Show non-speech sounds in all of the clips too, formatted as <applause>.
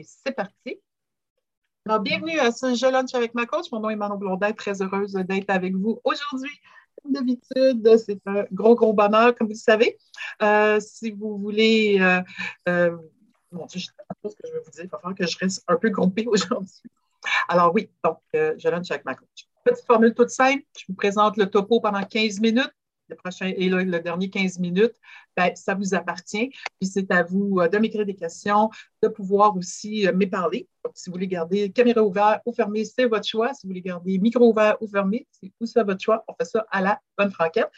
C'est parti. Alors, bienvenue à ce Je Lunch avec ma coach. Mon nom est Manon Blondin, très heureuse d'être avec vous aujourd'hui. Comme d'habitude, c'est un gros, gros bonheur, comme vous le savez. Euh, si vous voulez, euh, euh, je sais pas ce que je vais vous dire, il va falloir que je reste un peu groupée <laughs> aujourd'hui. Alors oui, donc, je lunch avec ma coach. Petite formule toute simple, je vous présente le topo pendant 15 minutes le prochain et le, dernier 15 minutes, ben, ça vous appartient. Puis c'est à vous euh, de m'écrire des questions, de pouvoir aussi euh, m'éparler. Donc, si vous voulez garder caméra ouverte ou fermée, c'est votre choix. Si vous voulez garder micro ouvert ou fermé, c'est aussi votre choix. On fait ça à la bonne franquette.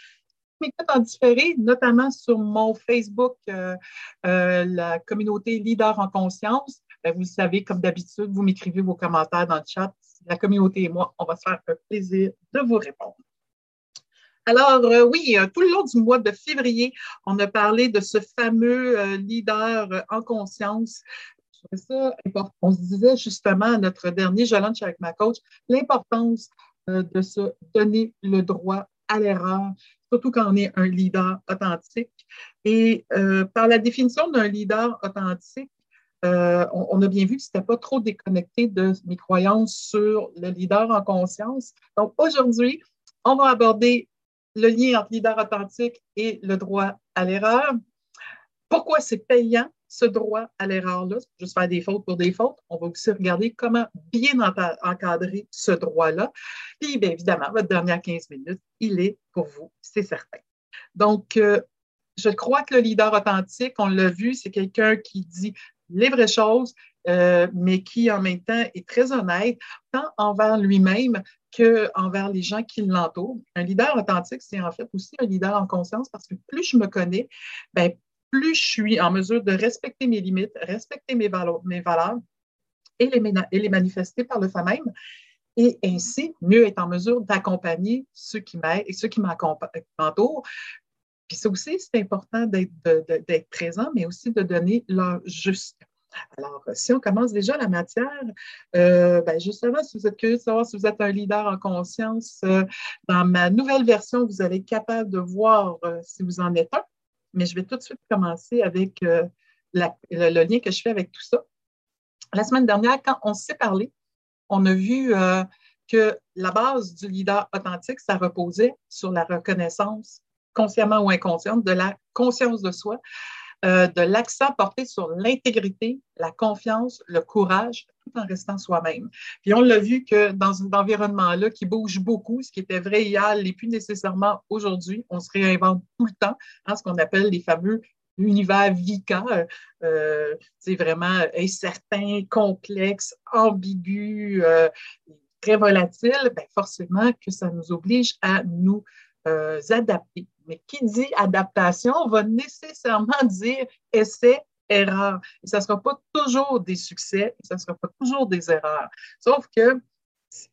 M'écoute en différé, notamment sur mon Facebook, euh, la communauté Leader en conscience. Ben, vous le savez, comme d'habitude, vous m'écrivez vos commentaires dans le chat. La communauté et moi, on va se faire un plaisir de vous répondre. Alors, euh, oui, euh, tout le long du mois de février, on a parlé de ce fameux euh, leader en conscience. On se disait justement à notre dernier Je avec ma coach l'importance de se donner le droit à l'erreur, surtout quand on est un leader authentique. Et par la définition d'un leader authentique, on, on, a bien vu que ce n'était pas trop déconnecté de mes croyances sur le leader en conscience. Donc aujourd'hui, on va aborder le lien entre leader authentique et le droit à l'erreur. Pourquoi c'est payant, ce droit à l'erreur-là? Juste faire des fautes pour des fautes. On va aussi regarder comment bien encadrer ce droit-là. Puis, bien évidemment, votre dernière 15 minutes, il est pour vous, c'est certain. Donc, euh, je crois que le leader authentique, on l'a vu, c'est quelqu'un qui dit les vraies choses, euh, mais qui en même temps est très honnête, tant envers lui-même qu'envers les gens qui l'entourent. Un leader authentique, c'est en fait aussi un leader en conscience parce que plus je me connais, ben, plus je suis en mesure de respecter mes limites, respecter mes, valeurs, et les manifester par le fait même. Et ainsi, mieux être en mesure d'accompagner ceux qui m'aident et ceux qui m'entourent. Puis ça aussi, c'est important d'être présent, mais aussi de donner leur juste. Alors, si on commence déjà la matière, euh, ben, justement, si vous êtes curieux de savoir si vous êtes un leader en conscience, euh, dans ma nouvelle version, vous allez être capable de voir euh, si vous en êtes un. Mais je vais tout de suite commencer avec le, lien que je fais avec tout ça. La semaine dernière, quand on s'est parlé, on a vu que la base du leader authentique, ça reposait sur la reconnaissance, consciemment ou inconsciente, de la conscience de soi, euh, de l'accent porté sur l'intégrité, la confiance, le courage, tout en restant soi-même. Puis on l'a vu que dans cet environnement-là qui bouge beaucoup, ce qui était vrai hier n'est plus nécessairement aujourd'hui. On se réinvente tout le temps, hein, ce qu'on appelle les fameux univers VICA, euh, c'est vraiment incertain, complexe, ambigu, euh, très volatile, ben forcément que ça nous oblige à nous adapter. Mais qui dit adaptation va nécessairement dire essai, erreur. Et ça ne sera pas toujours des succès, ça ne sera pas toujours des erreurs. Sauf que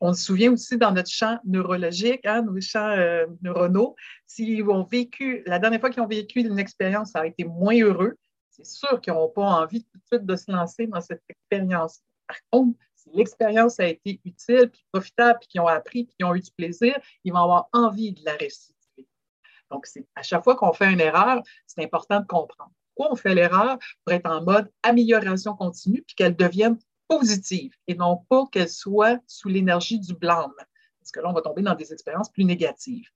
on se souvient aussi dans notre champ neurologique, hein, nos champs euh, neuronaux, s'ils ont vécu, la dernière fois qu'ils ont vécu une expérience, ça a été moins heureux, c'est sûr qu'ils n'auront pas envie tout de suite de se lancer dans cette expérience. Par contre, l'expérience a été utile, puis profitable, puis qu'ils ont appris, puis qu'ils ont eu du plaisir, ils vont avoir envie de la réciter. Donc, à chaque fois qu'on fait une erreur, c'est important de comprendre pourquoi on fait l'erreur? Pour être en mode amélioration continue, puis qu'elle devienne positive et non pas qu'elle soit sous l'énergie du blâme. Parce que là, on va tomber dans des expériences plus négatives.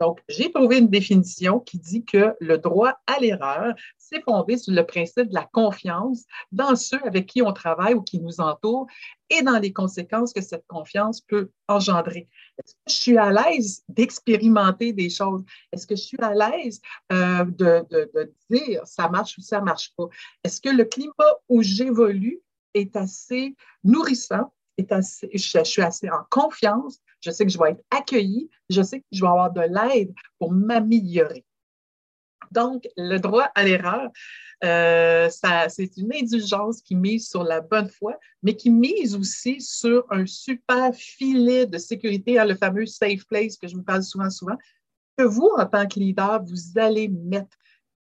Donc, j'ai trouvé une définition qui dit que le droit à l'erreur, c'est fondé sur le principe de la confiance dans ceux avec qui on travaille ou qui nous entourent et dans les conséquences que cette confiance peut engendrer. Est-ce que je suis à l'aise d'expérimenter des choses? Est-ce que je suis à l'aise euh, de, de, dire ça marche ou ça marche pas? Est-ce que le climat où j'évolue est assez nourrissant, je suis assez en confiance. Je sais que je vais être accueillie, je sais que je vais avoir de l'aide pour m'améliorer. Donc, le droit à l'erreur, euh, c'est une indulgence qui mise sur la bonne foi, mais qui mise aussi sur un super filet de sécurité, hein, le fameux safe place que je vous parle souvent, souvent, que vous, en tant que leader, vous allez mettre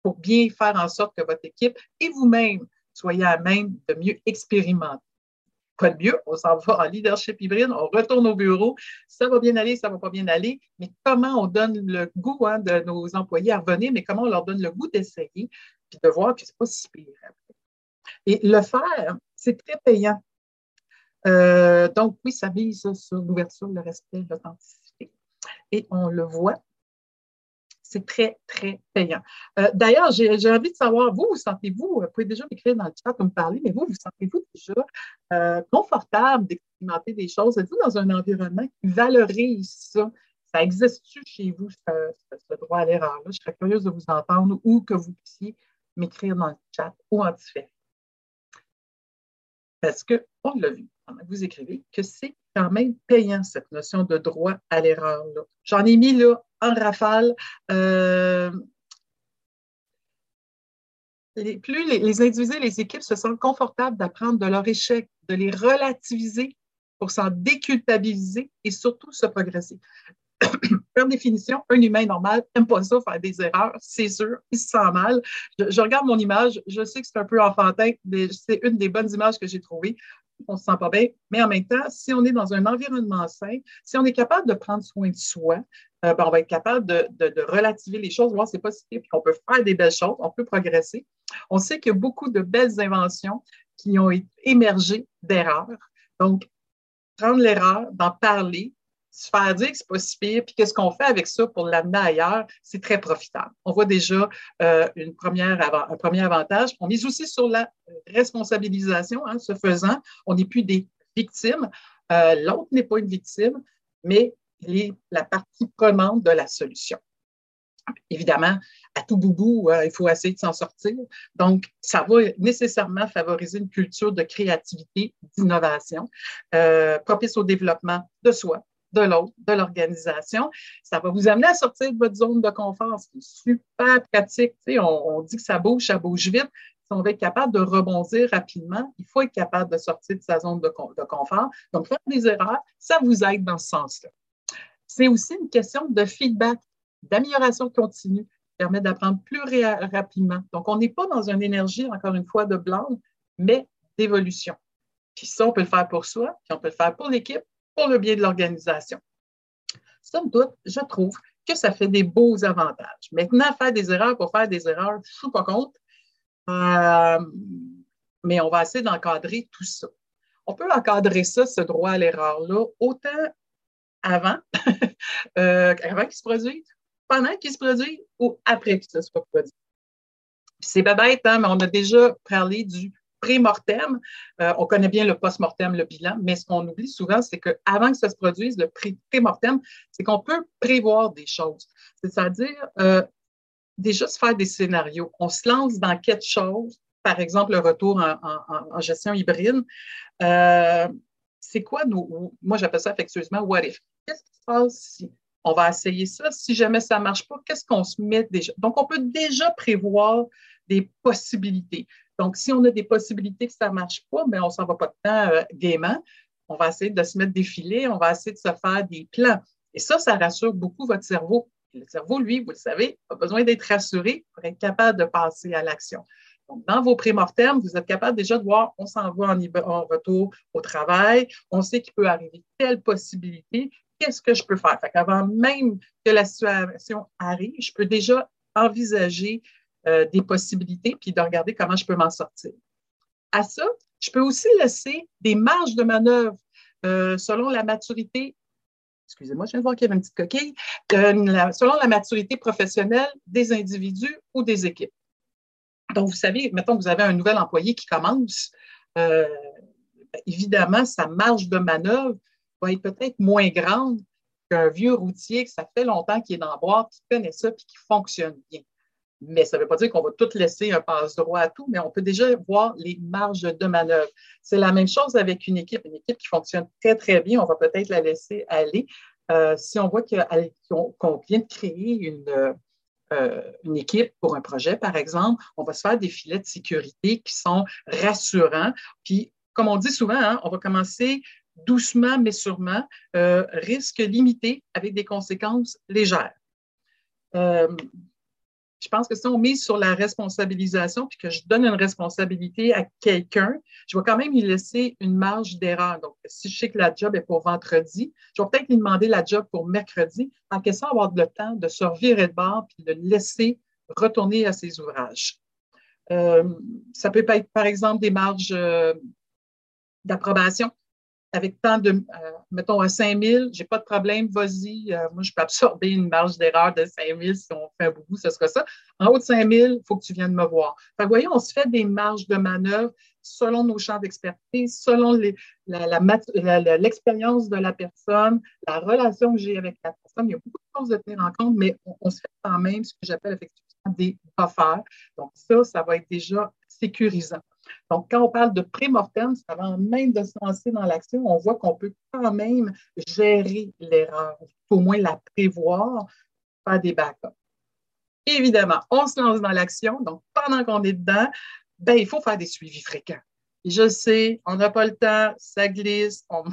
pour bien faire en sorte que votre équipe et vous-même soyez à même de mieux expérimenter pas de mieux, on s'en va en leadership hybride, on retourne au bureau, ça va bien aller, ça va pas bien aller, mais comment on donne le goût hein, de nos employés à revenir, mais comment on leur donne le goût d'essayer, puis de voir que c'est pas si pire. Et le faire, c'est très payant. Euh, donc, oui, ça vise sur l'ouverture, le respect, l'authenticité. Et on le voit, c'est très, très payant. Euh, d'ailleurs, j'ai envie de savoir, vous, vous sentez-vous, vous pouvez déjà m'écrire dans le chat comme parler, mais vous, vous sentez-vous déjà euh, confortable d'expérimenter des choses? Êtes-vous dans un environnement qui valorise ça? Ça existe-tu chez vous, ce, droit à l'erreur-là? Je serais curieuse de vous entendre ou que vous puissiez m'écrire dans le chat ou en différé. Parce qu'on l'a vu, vous écrivez, que c'est quand même payant, cette notion de droit à l'erreur. J'en ai mis là en rafale. Euh, plus les, individus les équipes se sentent confortables d'apprendre de leur échec, de les relativiser pour s'en déculpabiliser et surtout se progresser. <coughs> par définition, un humain normal n'aime pas ça, faire des erreurs, c'est sûr, il se sent mal. Je, regarde mon image, je sais que c'est un peu enfantin, mais c'est une des bonnes images que j'ai trouvées. On se sent pas bien, mais en même temps, si on est dans un environnement sain, si on est capable de prendre soin de soi, euh, ben, on va être capable de, de, relativiser les choses, voir c'est possible, puis qu'on peut faire des belles choses, on peut progresser. On sait qu'il y a beaucoup de belles inventions qui ont émergé d'erreurs. Donc, prendre l'erreur, d'en parler, se faire dire que c'est pas si pire, puis qu'est-ce qu'on fait avec ça pour l'amener ailleurs, c'est très profitable. On voit déjà euh, une première un premier avantage. On mise aussi sur la responsabilisation. Hein, ce faisant, on n'est plus des victimes. Euh, l'autre n'est pas une victime, mais il est la partie prenante de la solution. Évidemment, à tout bout, euh, il faut essayer de s'en sortir. Donc, ça va nécessairement favoriser une culture de créativité, d'innovation, propice au développement de soi, de l'autre, de l'organisation. Ça va vous amener à sortir de votre zone de confort. C'est super pratique. on, on, dit que ça bouge, ça bouge vite. Si on veut être capable de rebondir rapidement, il faut être capable de sortir de sa zone de, de confort. Donc, faire des erreurs, ça vous aide dans ce sens-là. C'est aussi une question de feedback, d'amélioration continue, qui permet d'apprendre plus rapidement. Donc, on n'est pas dans une énergie, encore une fois, de blanc, mais d'évolution. Puis ça, on peut le faire pour soi, puis on peut le faire pour l'équipe, pour le bien de l'organisation. Somme toute, je trouve que ça fait des beaux avantages. Maintenant, faire des erreurs pour faire des erreurs, je ne suis pas contre, euh, mais on va essayer d'encadrer tout ça. On peut encadrer ça, ce droit à l'erreur-là, autant avant, <laughs> euh, avant qu'il se produise, pendant qu'il se produise ou après qu'il se soit produit. C'est pas bête, hein, mais on a déjà parlé du pré-mortem. Euh, on connaît bien le post-mortem, le bilan, mais ce qu'on oublie souvent, c'est qu'avant que ça se produise, le pré-mortem, c'est qu'on peut prévoir des choses. C'est-à-dire, euh, déjà se faire des scénarios. On se lance dans quelque chose, par exemple, le retour en, gestion hybride. Euh, c'est quoi nos, moi j'appelle ça affectueusement what if. Qu'est-ce qui se passe si on va essayer ça? Si jamais ça ne marche pas, qu'est-ce qu'on se met déjà? Donc, on peut déjà prévoir des possibilités. Donc, si on a des possibilités que ça ne marche pas, mais on ne s'en va pas de temps euh, gaiement, on va essayer de se mettre des filets, on va essayer de se faire des plans. Et ça, ça rassure beaucoup votre cerveau. le cerveau, lui, vous le savez, a besoin d'être rassuré pour être capable de passer à l'action. Donc, dans vos prémortems, vous êtes capable déjà de voir, on s'en va en, retour au travail, on sait qu'il peut arriver telle possibilité, qu'est-ce que je peux faire? Fait qu'avant même que la situation arrive, je peux déjà envisager euh, des possibilités, puis de regarder comment je peux m'en sortir. À ça, je peux aussi laisser des marges de manœuvre euh, selon la maturité. Excusez-moi, je viens de voir qu'il y avait une petite coquille. Euh, selon la maturité professionnelle des individus ou des équipes. Donc, vous savez, mettons que vous avez un nouvel employé qui commence, évidemment, sa marge de manœuvre va être peut-être moins grande qu'un vieux routier que ça fait longtemps qu'il est dans le boîte, qui connaît ça puis qui fonctionne bien. Mais ça ne veut pas dire qu'on va tout laisser un passe-droit à tout, mais on peut déjà voir les marges de manœuvre. C'est la même chose avec une équipe. Une équipe qui fonctionne très, très bien, on va peut-être la laisser aller. Euh, si on voit qu'on vient de créer une, euh, une équipe pour un projet, par exemple, on va se faire des filets de sécurité qui sont rassurants. Puis, comme on dit souvent, hein, on va commencer doucement mais sûrement, euh, risque limité avec des conséquences légères. Je pense que si on mise sur la responsabilisation, puis que je donne une responsabilité à quelqu'un, je vais quand même lui laisser une marge d'erreur. Donc, si je sais que la job est pour vendredi, je vais peut-être lui demander la job pour mercredi, en question avoir le temps de se revirer de bord puis de laisser retourner à ses ouvrages. Euh, ça peut être, par exemple, des marges euh, d'approbation avec tant de, euh, mettons, à 5 000, j'ai pas de problème, vas-y. Euh, moi, je peux absorber une marge d'erreur de 5 000 si on fait bout, ce sera ça. En haut de 5 000, il faut que tu viennes me voir. Fait que, voyez, on se fait des marges de manœuvre selon nos champs d'expertise, selon l'expérience de la personne, la relation que j'ai avec la personne. Il y a beaucoup de choses à tenir en compte, mais on, se fait quand même ce que j'appelle effectivement des buffers. Donc, ça, ça va être déjà sécurisant. Donc, quand on parle de pré-mortem, avant même de se lancer dans l'action, on voit qu'on peut quand même gérer l'erreur, au moins la prévoir, faire des backups. Évidemment, on se lance dans l'action. Donc, pendant qu'on est dedans, ben, il faut faire des suivis fréquents. je sais, on n'a pas le temps, ça glisse, on...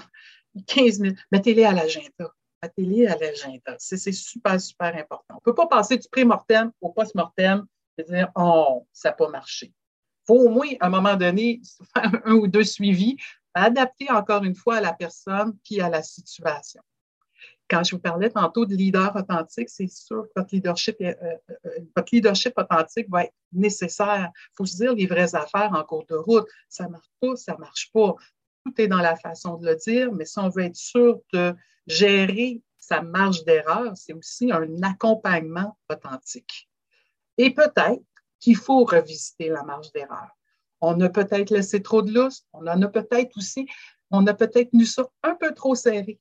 <laughs> 15 minutes. Mettez-les à l'agenda. Mettez-les à l'agenda. C'est super, super important. On ne peut pas passer du pré-mortem au post-mortem et dire, oh, ça n'a pas marché faut au moins, à un moment donné, faire <laughs> un ou deux suivis, adapter encore une fois à la personne puis à la situation. Quand je vous parlais tantôt de leader authentique, c'est sûr que votre leadership, euh, euh, leadership authentique va être nécessaire. Il faut se dire les vraies affaires en cours de route. Ça marche pas, ça marche pas. Tout est dans la façon de le dire, mais si on veut être sûr de gérer sa marge d'erreur, c'est aussi un accompagnement authentique. Et peut-être qu'il faut revisiter la marge d'erreur. On a peut-être laissé trop de lousse, on en a peut-être aussi, on a peut-être tenu ça un peu trop serré.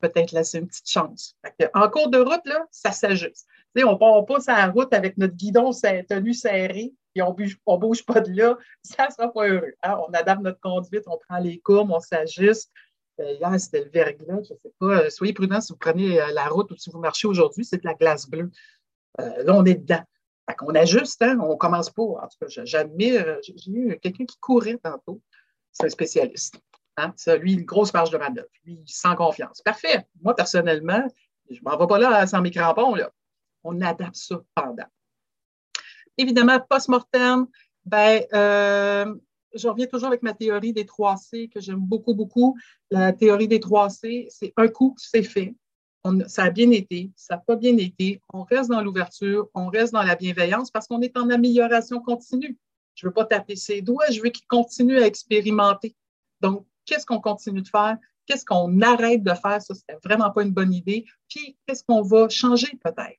Peut-être laisser une petite chance. en cours de route, là, ça s'ajuste. on part pas sur la route avec notre guidon tenu serré, et on bouge, bouge pas de là, <laughs> ça ne sera pas heureux. Hein. On adapte notre conduite, on prend les courbes, on s'ajuste. Euh, hier, c'était le verglas, je ne sais pas. Euh, soyez prudents si vous prenez euh, la route ou si vous marchez aujourd'hui, c'est de la glace bleue. là, on est dedans. On ajuste, hein? on commence pas. En tout cas, j'admire, j'ai eu quelqu'un qui courait tantôt, c'est un spécialiste. Hein? Lui, une grosse marge de manœuvre. Lui, sans confiance. Parfait. Moi, personnellement, je m'en vais pas là sans mes crampons. On adapte ça pendant. Évidemment, post-mortem, ben, euh, je reviens toujours avec ma théorie des 3 C que j'aime beaucoup, beaucoup. La théorie des 3 C, c'est un coup, c'est fait ça a bien été, ça n'a pas bien été. On reste dans l'ouverture, on reste dans la bienveillance parce qu'on est en amélioration continue. Je ne veux pas taper ses doigts, je veux qu'il continue à expérimenter. Donc, qu'est-ce qu'on continue de faire? Qu'est-ce qu'on arrête de faire? Ça, c'était vraiment pas une bonne idée. Puis, qu'est-ce qu'on va changer peut-être?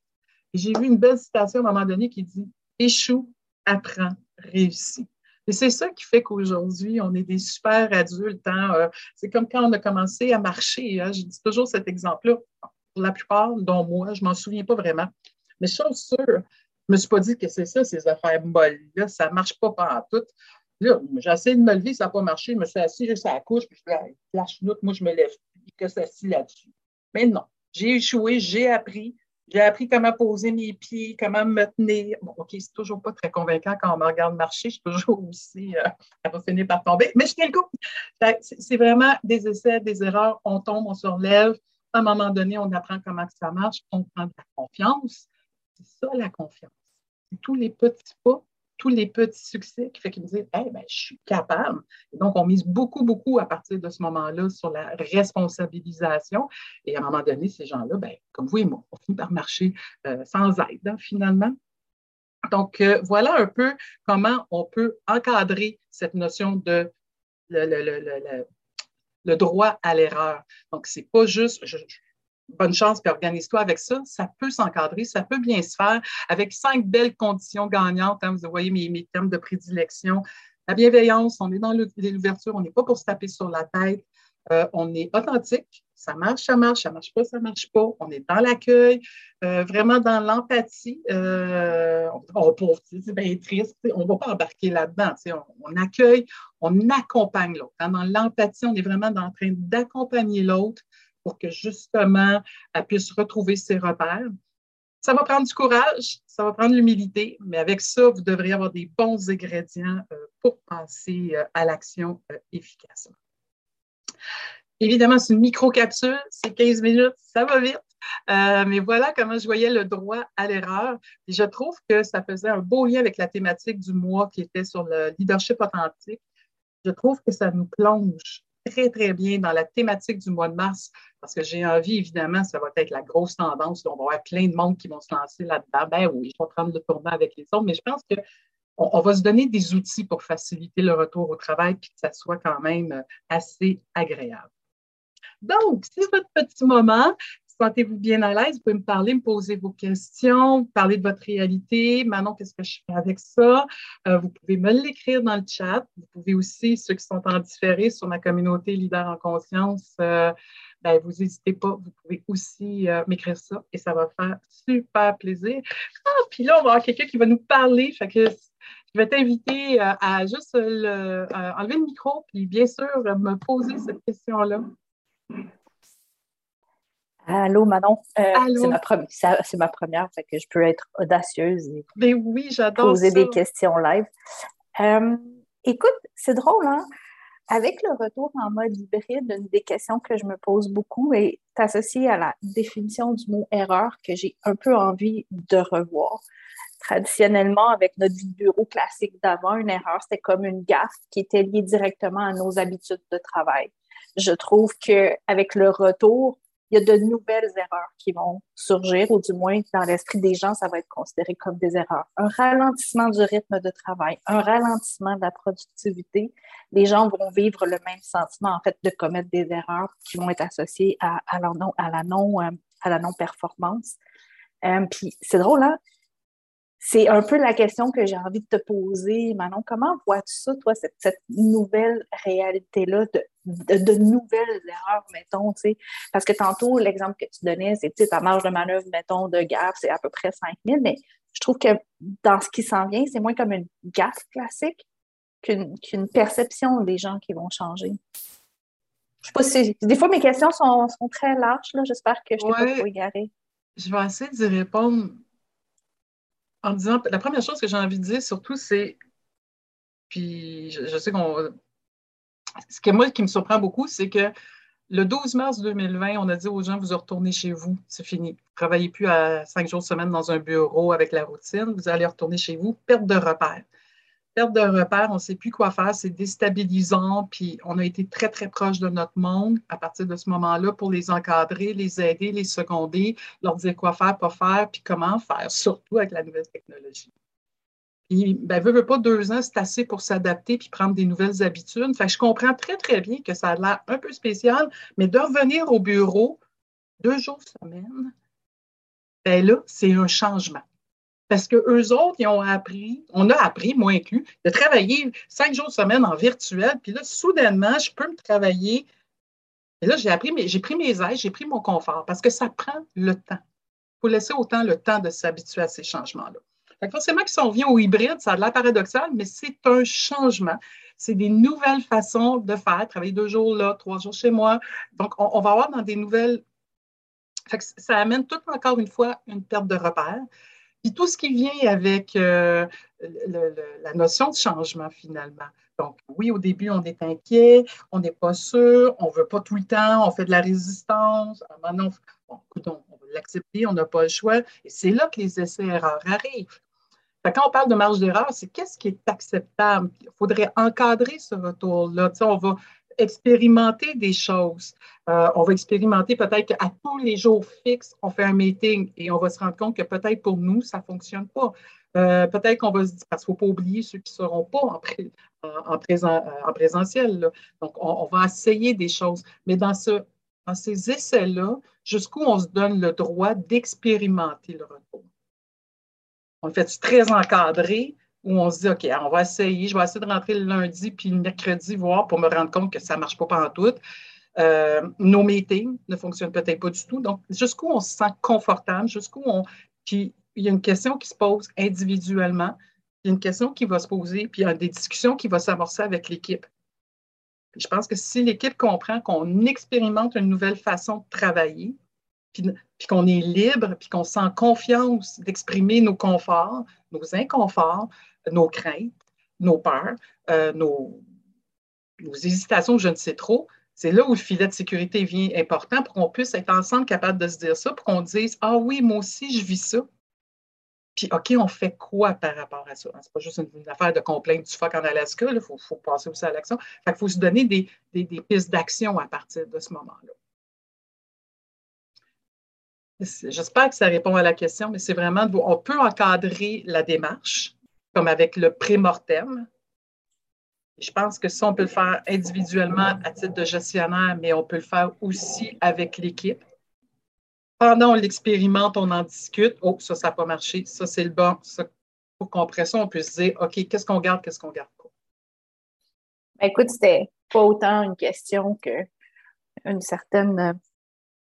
J'ai vu une belle citation à un moment donné qui dit Échoue, apprends, réussis. Et c'est ça qui fait qu'aujourd'hui, on est des super adultes. Hein. Euh, c'est comme quand on a commencé à marcher. Hein. Je dis toujours cet exemple-là pour la plupart, dont moi, je ne m'en souviens pas vraiment. Mais chose sûre, je ne me suis pas dit que c'est ça, ces affaires molles-là, ça ne marche pas en tout. Là, j'ai essayé de me lever, ça n'a pas marché, je me suis assis juste à la couche, puis je lâche note, moi, je me lève, que ça assis là-dessus. Mais non, j'ai échoué, j'ai appris, j'ai appris comment poser mes pieds, comment me tenir. Bon, OK, c'est toujours pas très convaincant quand on me regarde marcher. Je suis toujours aussi, euh, elle va finir par tomber. Mais je tiens le coup. C'est vraiment des essais, des erreurs. On tombe, on se relève à un moment donné, on apprend comment ça marche, on prend de la confiance. C'est ça la confiance. C'est tous les petits pas, tous les petits succès qui fait qu'ils me disent hey, ben, je suis capable. Et donc, on mise beaucoup, beaucoup à partir de ce moment-là sur la responsabilisation. Et à un moment donné, ces gens-là, ben, comme vous et moi, on finit par marcher euh, sans aide, hein, finalement. Donc, euh, voilà un peu comment on peut encadrer cette notion de le, le, le droit à l'erreur. Donc, c'est pas juste bonne chance, puis organise-toi avec ça. Ça peut s'encadrer, ça peut bien se faire avec cinq belles conditions gagnantes. Hein. vous voyez mes, mes termes de prédilection. La bienveillance, on est dans l'ouverture, on n'est pas pour se taper sur la tête. Euh, on est authentique, ça marche, ça marche, ça marche pas, ça marche pas. On est dans l'accueil, euh, vraiment dans l'empathie. Euh, on, c'est bien triste, on ne va pas embarquer là-dedans. On, accueille, on accompagne l'autre. Hein. Dans l'empathie, on est vraiment en train d'accompagner l'autre pour que justement, elle puisse retrouver ses repères. Ça va prendre du courage, ça va prendre l'humilité, mais avec ça, vous devriez avoir des bons ingrédients pour passer à l'action efficacement. Évidemment, c'est une micro-capsule, c'est 15 minutes, ça va vite. Euh, mais voilà comment je voyais le droit à l'erreur. Et je trouve que ça faisait un beau lien avec la thématique du mois qui était sur le leadership authentique. Je trouve que ça nous plonge très, très bien dans la thématique du mois de mars parce que j'ai envie, évidemment, ça va être la grosse tendance. On va avoir plein de monde qui vont se lancer là-dedans. Ben oui, je vais prendre le tournant avec les autres, mais je pense que on, va se donner des outils pour faciliter le retour au travail puis que ça soit quand même assez agréable. Donc, c'est votre petit moment. Sentez-vous bien à l'aise? Vous pouvez me parler, me poser vos questions, parler de votre réalité. Manon, qu'est-ce que je fais avec ça? Euh, vous pouvez me l'écrire dans le chat. Vous pouvez aussi, ceux qui sont en différé sur ma communauté Leader en conscience, euh, ben, vous n'hésitez pas, vous pouvez aussi m'écrire ça et ça va faire super plaisir. Ah, puis là, on va avoir quelqu'un qui va nous parler. Fait que je vais t'inviter euh, à juste le, enlever le micro, puis bien sûr, me poser cette question-là. Allô, Manon? Euh, c'est ma, ma, première, fait que je peux être audacieuse et ben oui, poser des questions live. Euh, écoute, c'est drôle, hein? Avec le retour en mode hybride, une des questions que je me pose beaucoup est associée à la définition du mot erreur que j'ai un peu envie de revoir traditionnellement, avec notre bureau classique d'avant, une erreur, c'était comme une gaffe qui était liée directement à nos habitudes de travail. Je trouve qu'avec le retour, il y a de nouvelles erreurs qui vont surgir, ou du moins dans l'esprit des gens, ça va être considéré comme des erreurs. Un ralentissement du rythme de travail, un ralentissement de la productivité. Les gens vont vivre le même sentiment, en fait, de commettre des erreurs qui vont être associées à, la non, à la non, euh, à la non-performance. Euh, puis c'est drôle, hein? C'est un peu la question que j'ai envie de te poser, Manon. Comment vois-tu ça, toi, cette, nouvelle réalité-là, de, de, nouvelles erreurs, mettons, tu sais? Parce que tantôt, l'exemple que tu donnais, c'est, tu ta marge de manœuvre, mettons, de gaffe, c'est à peu près 5 000, mais je trouve que dans ce qui s'en vient, c'est moins comme une gaffe classique qu'une perception des gens qui vont changer. Je sais pas si... Des fois, mes questions sont, très larges, là. J'espère que je t'ai pas trop égaré. Je vais essayer d'y répondre en disant, la première chose que j'ai envie de dire surtout, c'est, puis je, sais qu'on, ce que moi qui me surprend beaucoup, c'est que le 12 mars 2020, on a dit aux gens, vous retournez chez vous, c'est fini. Travaillez plus à cinq jours semaine dans un bureau avec la routine, vous allez retourner chez vous, perte de repères perte de repère, on ne sait plus quoi faire, c'est déstabilisant, puis on a été très, très proche de notre monde à partir de ce moment-là pour les encadrer, les aider, les seconder, leur dire quoi faire, pas faire, puis comment faire, surtout avec la nouvelle technologie. Puis, ben, veut, pas, deux ans, c'est assez pour s'adapter puis prendre des nouvelles habitudes. Fait je comprends très, très bien que ça a l'air un peu spécial, mais de revenir au bureau deux jours semaine, ben là, c'est un changement. Parce qu'eux autres, ils ont appris, on a appris, moi inclus, de travailler cinq jours semaine en virtuel. Puis là, soudainement, je peux me travailler. Et là, j'ai appris, j'ai pris mes aides, j'ai pris mon confort parce que ça prend le temps. Il faut laisser autant le temps de s'habituer à ces changements-là. Forcément, si on vient au hybride, ça a l'air paradoxal, mais c'est un changement. C'est des nouvelles façons de faire, travailler deux jours là, trois jours chez moi. Donc, on, va avoir dans des nouvelles. ça amène tout encore une fois une perte de repères. Puis tout ce qui vient avec euh, la notion de changement finalement. Donc, oui, au début, on est inquiet, on n'est pas sûr, on ne veut pas tout le temps, on fait de la résistance. Maintenant, bon, on va l'accepter, on n'a pas le choix. Et c'est là que les essais-erreurs arrivent. quand on parle de marge d'erreur, c'est qu'est-ce qui est acceptable? Il faudrait encadrer ce retour-là. on va expérimenter des choses. Euh, on va expérimenter peut-être qu'à tous les jours fixes, on fait un meeting et on va se rendre compte que peut-être pour nous, ça ne fonctionne pas. Euh, peut-être qu'on va se dire, parce qu'il ne faut pas oublier ceux qui ne seront pas en, en, présent, euh, en présentiel. Donc, on, va essayer des choses. Mais dans, ce, dans ces essais-là, jusqu'où on se donne le droit d'expérimenter le retour? On le fait très encadré, où on se dit, OK, on va essayer, je vais essayer de rentrer le lundi puis le mercredi, voir pour me rendre compte que ça ne marche pas pendant tout. Euh, nos meetings ne fonctionnent peut-être pas du tout. Donc, jusqu'où on se sent confortable, jusqu'où on. Puis, il y a une question qui se pose individuellement, il y a une question qui va se poser, puis il y a des discussions qui vont s'amorcer avec l'équipe. Je pense que si l'équipe comprend qu'on expérimente une nouvelle façon de travailler, puis, qu'on est libre, puis qu'on sent confiance d'exprimer nos conforts, nos inconforts, nos craintes, nos peurs, euh, nos, hésitations, je ne sais trop, c'est là où le filet de sécurité vient important pour qu'on puisse être ensemble capable de se dire ça, pour qu'on dise Ah oui, moi aussi, je vis ça. Puis, OK, on fait quoi par rapport à ça? Ce n'est pas juste une, affaire de complainte du fuck en Alaska, il faut, passer aussi à l'action. Il faut se donner des pistes d'action à partir de ce moment-là. J'espère que ça répond à la question, mais c'est vraiment, on peut encadrer la démarche, comme avec le pré-mortem. Je pense que ça, on peut le faire individuellement à titre de gestionnaire, mais on peut le faire aussi avec l'équipe. Pendant on l'expérimente, on en discute. Oh, ça, ça n'a pas marché. Ça, c'est le bon. Pour qu'on on peut se dire, OK, qu'est-ce qu'on garde, qu'est-ce qu'on garde pas? Ben, écoute, c'était pas autant une question qu'une certaine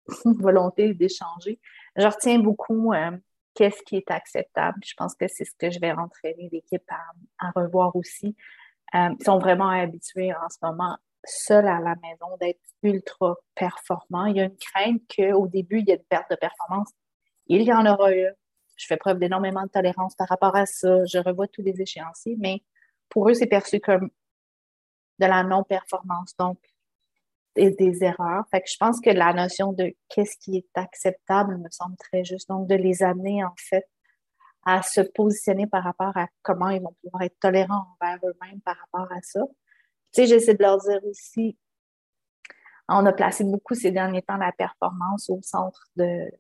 <laughs> volonté d'échanger. Je retiens beaucoup euh, qu'est-ce qui est acceptable. Je pense que c'est ce que je vais entraîner l'équipe à, revoir aussi. Euh, ils sont vraiment habitués en ce moment, seuls à la maison, d'être ultra performants. Il y a une crainte qu'au début, il y ait une perte de performance. Il y en aura eu. Je fais preuve d'énormément de tolérance par rapport à ça. Je revois tous les échéanciers, mais pour eux, c'est perçu comme de la non-performance, donc des, erreurs. Fait que je pense que la notion de qu'est-ce qui est acceptable me semble très juste. Donc, de les amener, en fait, à se positionner par rapport à comment ils vont pouvoir être tolérants envers eux-mêmes par rapport à ça. Tu sais, j'essaie de leur dire aussi, on a placé beaucoup ces derniers temps la performance au centre de,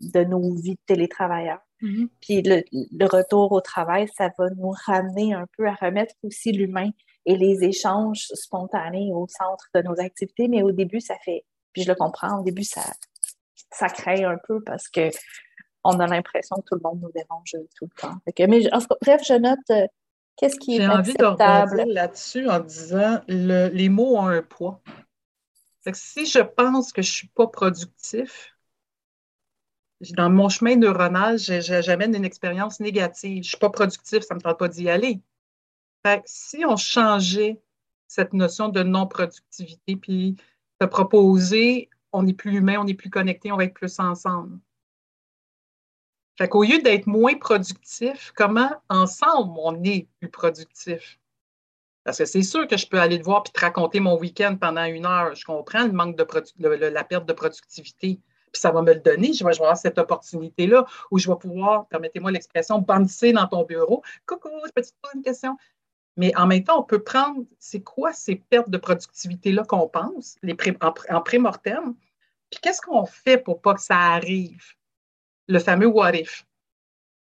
de nos vies de télétravailleurs. Mm-hmm. Puis le, le, retour au travail, ça va nous ramener un peu à remettre aussi l'humain et les échanges spontanés au centre de nos activités. Mais au début, ça fait, puis je le comprends, au début, ça, ça crée un peu parce que on a l'impression que tout le monde nous dérange tout le temps. mais bref, je note euh, qu'est-ce qui est acceptable. J'ai envie de là-dessus en disant le, les mots ont un poids. si je pense que je ne suis pas productif, dans mon chemin neuronal, j'amène une expérience négative. Je ne suis pas productif, ça ne me tente pas d'y aller si on changeait cette notion de non-productivité, puis de proposer, on est plus humain, on est plus connecté, on va être plus ensemble. Fait qu'au lieu d'être moins productif, comment ensemble on est plus productif? Parce que c'est sûr que je peux aller te voir et te raconter mon week-end pendant une heure. Je comprends le manque de la perte de productivité. Puis ça va me le donner. Je vais, avoir cette opportunité-là où je vais pouvoir, permettez-moi l'expression, bandir dans ton bureau. Coucou, je peux te poser une question? Mais en même temps, on peut prendre, c'est quoi ces pertes de productivité-là qu'on pense, les en, pré-mortem, puis qu'est-ce qu'on fait pour pas que ça arrive? Le fameux what if.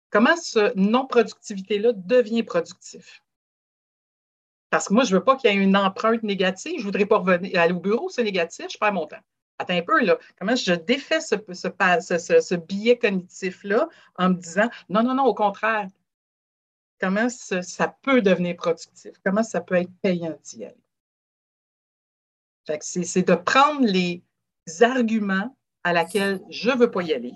Comment ce non-productivité-là devient productif? Parce que moi, je ne veux pas qu'il y ait une empreinte négative. Je ne voudrais pas revenir aller au bureau, c'est négatif, je perds mon temps. Attends un peu, là. Comment je défais ce, ce, ce, ce billet cognitif-là en me disant non, non, non, au contraire, comment ça, peut devenir productif, comment ça peut être payant d'y aller? C'est de prendre les arguments à laquelle je ne veux pas y aller,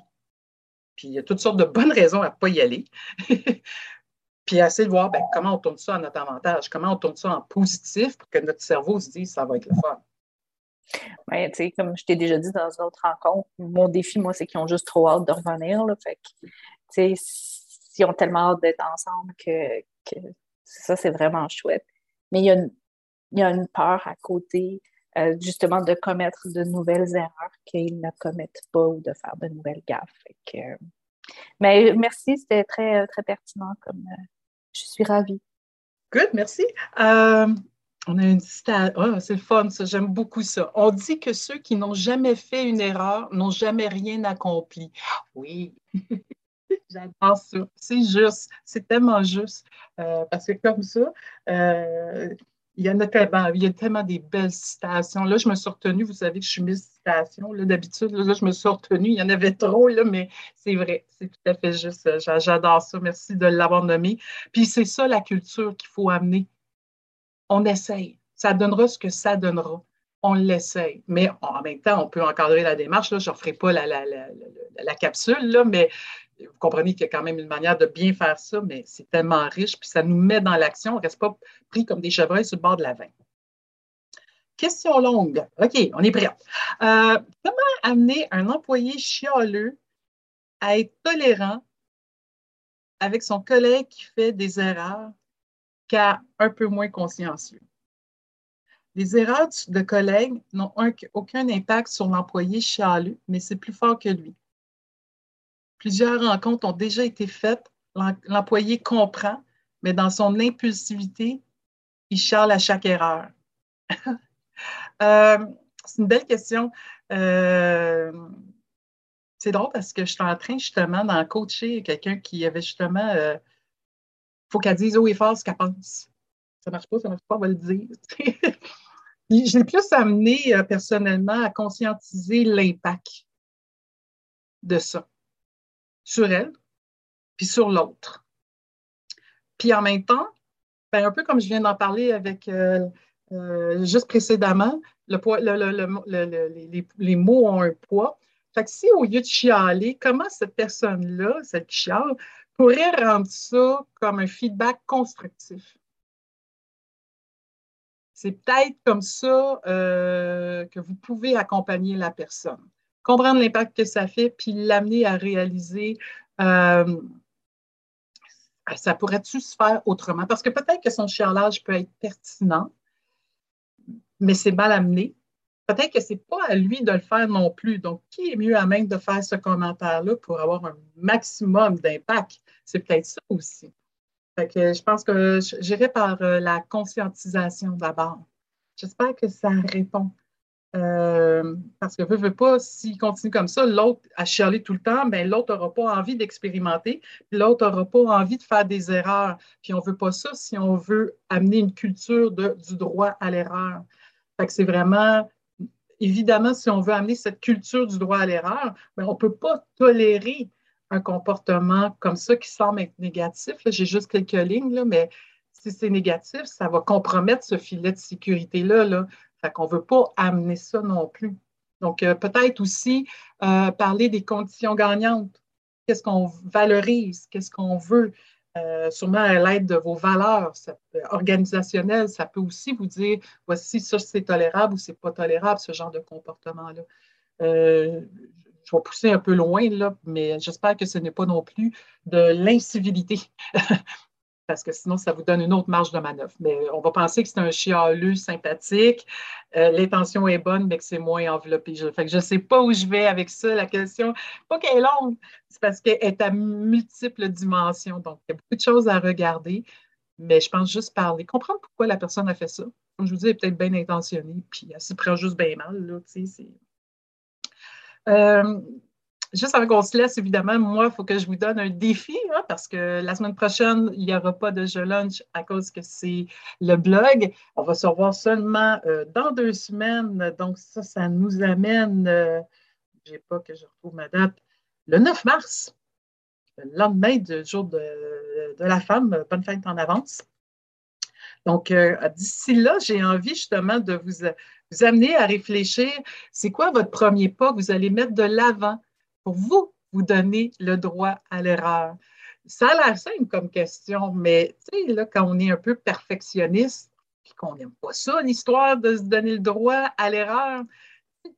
puis il y a toutes sortes de bonnes raisons à ne pas y aller, <laughs> puis essayer de voir ben, comment on tourne ça à notre avantage, comment on tourne ça en positif pour que notre cerveau se dise ça va être le fun? Comme je t'ai déjà dit dans une autre rencontre, mon défi, moi, c'est qu'ils ont juste trop hâte de revenir. Ils ont tellement hâte d'être ensemble que, ça, c'est vraiment chouette. Mais il y a une, peur à côté, euh, justement, de commettre de nouvelles erreurs qu'ils ne commettent pas ou de faire de nouvelles gaffes. mais merci, c'était très, très pertinent. Comme, euh, je suis ravie. Good, merci. Euh, on a une citation. Oh, c'est le fun, ça. J'aime beaucoup ça. On dit que ceux qui n'ont jamais fait une erreur n'ont jamais rien accompli. Oui. <laughs> <laughs> J'adore ça. C'est juste. C'est tellement juste. Euh, parce que comme ça, euh, il y en a tellement, il y a tellement des belles citations. Là, je me suis retenue, vous savez que je suis mise citation. D'habitude, là, je me suis retenue. Il y en avait trop, là, mais c'est vrai, c'est tout à fait juste. J'adore ça. Merci de l'avoir nommé. Puis c'est ça la culture qu'il faut amener. On essaye. Ça donnera ce que ça donnera on l'essaye. Mais en même temps, on peut encadrer la démarche. Là. Je ne ferai pas la, la, capsule, là, mais vous comprenez qu'il y a quand même une manière de bien faire ça, mais c'est tellement riche, puis ça nous met dans l'action. On ne reste pas pris comme des chevreuils sur le bord de la veine. Question longue. OK, on est prêt. Euh, comment amener un employé chialeux à être tolérant avec son collègue qui fait des erreurs qu'à un peu moins consciencieux? Les erreurs de collègues n'ont aucun impact sur l'employé chialeux, mais c'est plus fort que lui. Plusieurs rencontres ont déjà été faites. L'employé comprend, mais dans son impulsivité, il charle à chaque erreur. <laughs> Euh, c'est une belle question. Euh, c'est drôle parce que je suis en train justement d'en coacher quelqu'un qui avait justement. Il euh, faut qu'elle dise haut et fort ce qu'elle pense. Ça marche pas, ça marche pas, on va le dire. <laughs> J'ai plus amené personnellement à conscientiser l'impact de ça sur elle, puis sur l'autre. Puis en même temps, ben, un peu comme je viens d'en parler avec euh, euh, juste précédemment, les, mots ont un poids. Fait que si au lieu de chialer, comment cette personne-là, celle qui chiale, pourrait rendre ça comme un feedback constructif? C'est peut-être comme ça euh, que vous pouvez accompagner la personne, comprendre l'impact que ça fait, puis l'amener à réaliser euh, ça pourrait-tu se faire autrement? Parce que peut-être que son chialage peut être pertinent, mais c'est mal amené. Peut-être que ce n'est pas à lui de le faire non plus. Donc, qui est mieux à même de faire ce commentaire-là pour avoir un maximum d'impact? C'est peut-être ça aussi. Fait que je pense que j'irai par euh, la conscientisation d'abord. J'espère que ça répond. Euh, parce que veut, veut pas, s'il continue comme ça, l'autre à chialer tout le temps, ben l'autre n'aura pas envie d'expérimenter, l'autre n'aura pas envie de faire des erreurs. Puis on ne veut pas ça si on veut amener une culture de, du droit à l'erreur. Fait que c'est vraiment, évidemment, si on veut amener cette culture du droit à l'erreur, ben on ne peut pas tolérer un comportement comme ça qui semble être négatif. J'ai juste quelques lignes, mais si c'est négatif, ça va compromettre ce filet de sécurité-là. Là. Qu'on ne veut pas amener ça non plus. Donc, euh, peut-être aussi euh, parler des conditions gagnantes. Qu'est-ce qu'on valorise? Qu'est-ce qu'on veut? Euh, sûrement à l'aide de vos valeurs organisationnelles, ça peut aussi vous dire voici ça c'est tolérable ou c'est pas tolérable ce genre de comportement-là. je vais pousser un peu loin, là, mais j'espère que ce n'est pas non plus de l'incivilité. <laughs> parce que sinon, ça vous donne une autre marge de manœuvre. Mais on va penser que c'est un chialeux sympathique, euh, l'intention est bonne, mais que c'est moins enveloppé. Je, ne sais pas où je vais avec ça. La question, pas qu'elle est longue, c'est parce qu'elle est à multiples dimensions. Donc, il y a beaucoup de choses à regarder, mais je pense juste parler, comprendre pourquoi la personne a fait ça. Comme je vous dis, elle est peut-être bien intentionnée, puis elle se prend juste bien mal. Là, juste avant qu'on se laisse, évidemment, moi, il faut que je vous donne un défi, hein, parce que la semaine prochaine, il n'y aura pas de jeu lunch à cause que c'est le blog. On va se revoir seulement euh, dans deux semaines. Donc, ça, ça nous amène, euh, je n'ai pas que je retrouve ma date, le 9 mars, le lendemain du jour de, la femme. Bonne fête en avance. Donc, euh, d'ici là, j'ai envie justement de vous, vous amener à réfléchir, c'est quoi votre premier pas que vous allez mettre de l'avant? Pour vous, vous donner le droit à l'erreur. Ça a l'air simple comme question, mais là, quand on est un peu perfectionniste, puis qu'on n'aime pas ça, l'histoire de se donner le droit à l'erreur,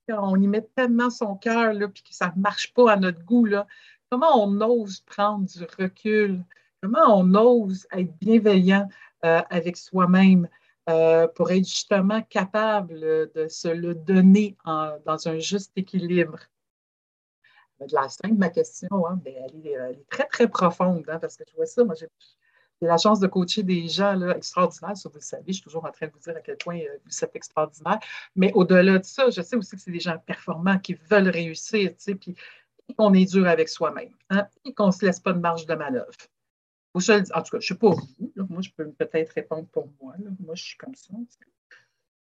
quand on y met tellement son cœur, puis que ça ne marche pas à notre goût, là, comment on ose prendre du recul? Comment on ose être bienveillant euh, avec soi-même euh, pour être justement capable de se le donner dans un juste équilibre? De la simple, ma question, hein, ben, elle, est, très, très profonde, hein, parce que je vois ça, moi, j'ai la chance de coacher des gens là, extraordinaires, ça vous le savez, je suis toujours en train de vous dire à quel point euh, vous êtes extraordinaire. Mais au-delà de ça, je sais aussi que c'est des gens performants qui veulent réussir, tu sais, puis qu'on est dur avec soi-même, hein, et qu'on ne se laisse pas de marge de manœuvre. en tout cas, je ne sais pas vous, moi, je peux peut-être répondre pour moi. Moi, je suis comme ça.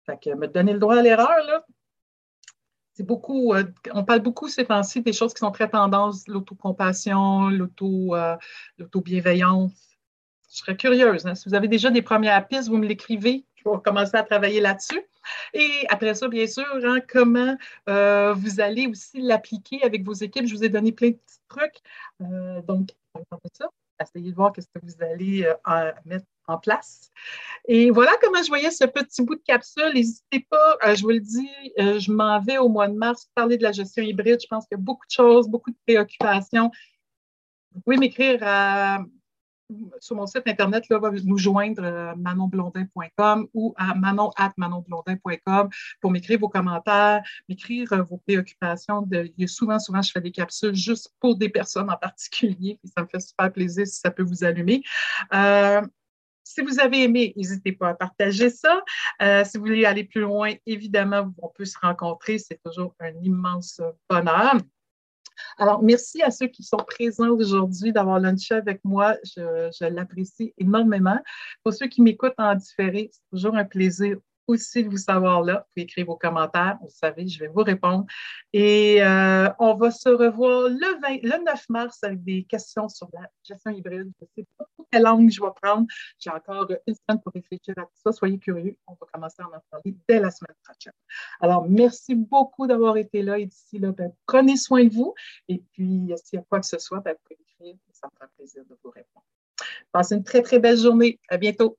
Fait que me donner le droit à l'erreur, là, c'est beaucoup, euh, on parle beaucoup ces temps-ci des choses qui sont très tendances, l'autocompassion, l'auto, euh, l'auto-bienveillance. Je serais curieuse. Hein. Si vous avez déjà des premières pistes, vous me l'écrivez. Je vais commencer à travailler là-dessus. Et après ça, bien sûr, hein, comment euh, vous allez aussi l'appliquer avec vos équipes. Je vous ai donné plein de petits trucs. donc, ça. Essayez de voir ce que vous allez mettre en place. Et voilà comment je voyais ce petit bout de capsule. N'hésitez pas, euh, je vous le dis, euh, je m'en vais au mois de mars parler de la gestion hybride. Je pense qu'il y a beaucoup de choses, beaucoup de préoccupations. Vous pouvez m'écrire sur mon site internet, là, nous joindre euh, manonblondin.com ou à manon manonblondin.com pour m'écrire vos commentaires, m'écrire vos préoccupations. Souvent, souvent, je fais des capsules juste pour des personnes en particulier, ça me fait super plaisir si ça peut vous allumer. Si vous avez aimé, n'hésitez pas à partager ça. Euh, si vous voulez aller plus loin, évidemment, on peut se rencontrer. C'est toujours un immense bonheur. Alors, merci à ceux qui sont présents aujourd'hui d'avoir lunché avec moi. Je, je l'apprécie énormément. Pour ceux qui m'écoutent en différé, c'est toujours un plaisir aussi vous savoir là. Vous pouvez écrire vos commentaires. Vous savez, je vais vous répondre. Et euh, on va se revoir le, 20, le 9 mars avec des questions sur la gestion hybride. Je ne sais pas quelle langue je vais prendre. J'ai encore une semaine pour réfléchir à tout ça. Soyez curieux. On va commencer à en parler dès la semaine prochaine. Alors, merci beaucoup d'avoir été là. Et d'ici là, ben, prenez soin de vous. Et puis, s'il y a quoi que ce soit, ben, vous pouvez écrire. Ça me fera plaisir de vous répondre. Passez une très, très belle journée. À bientôt.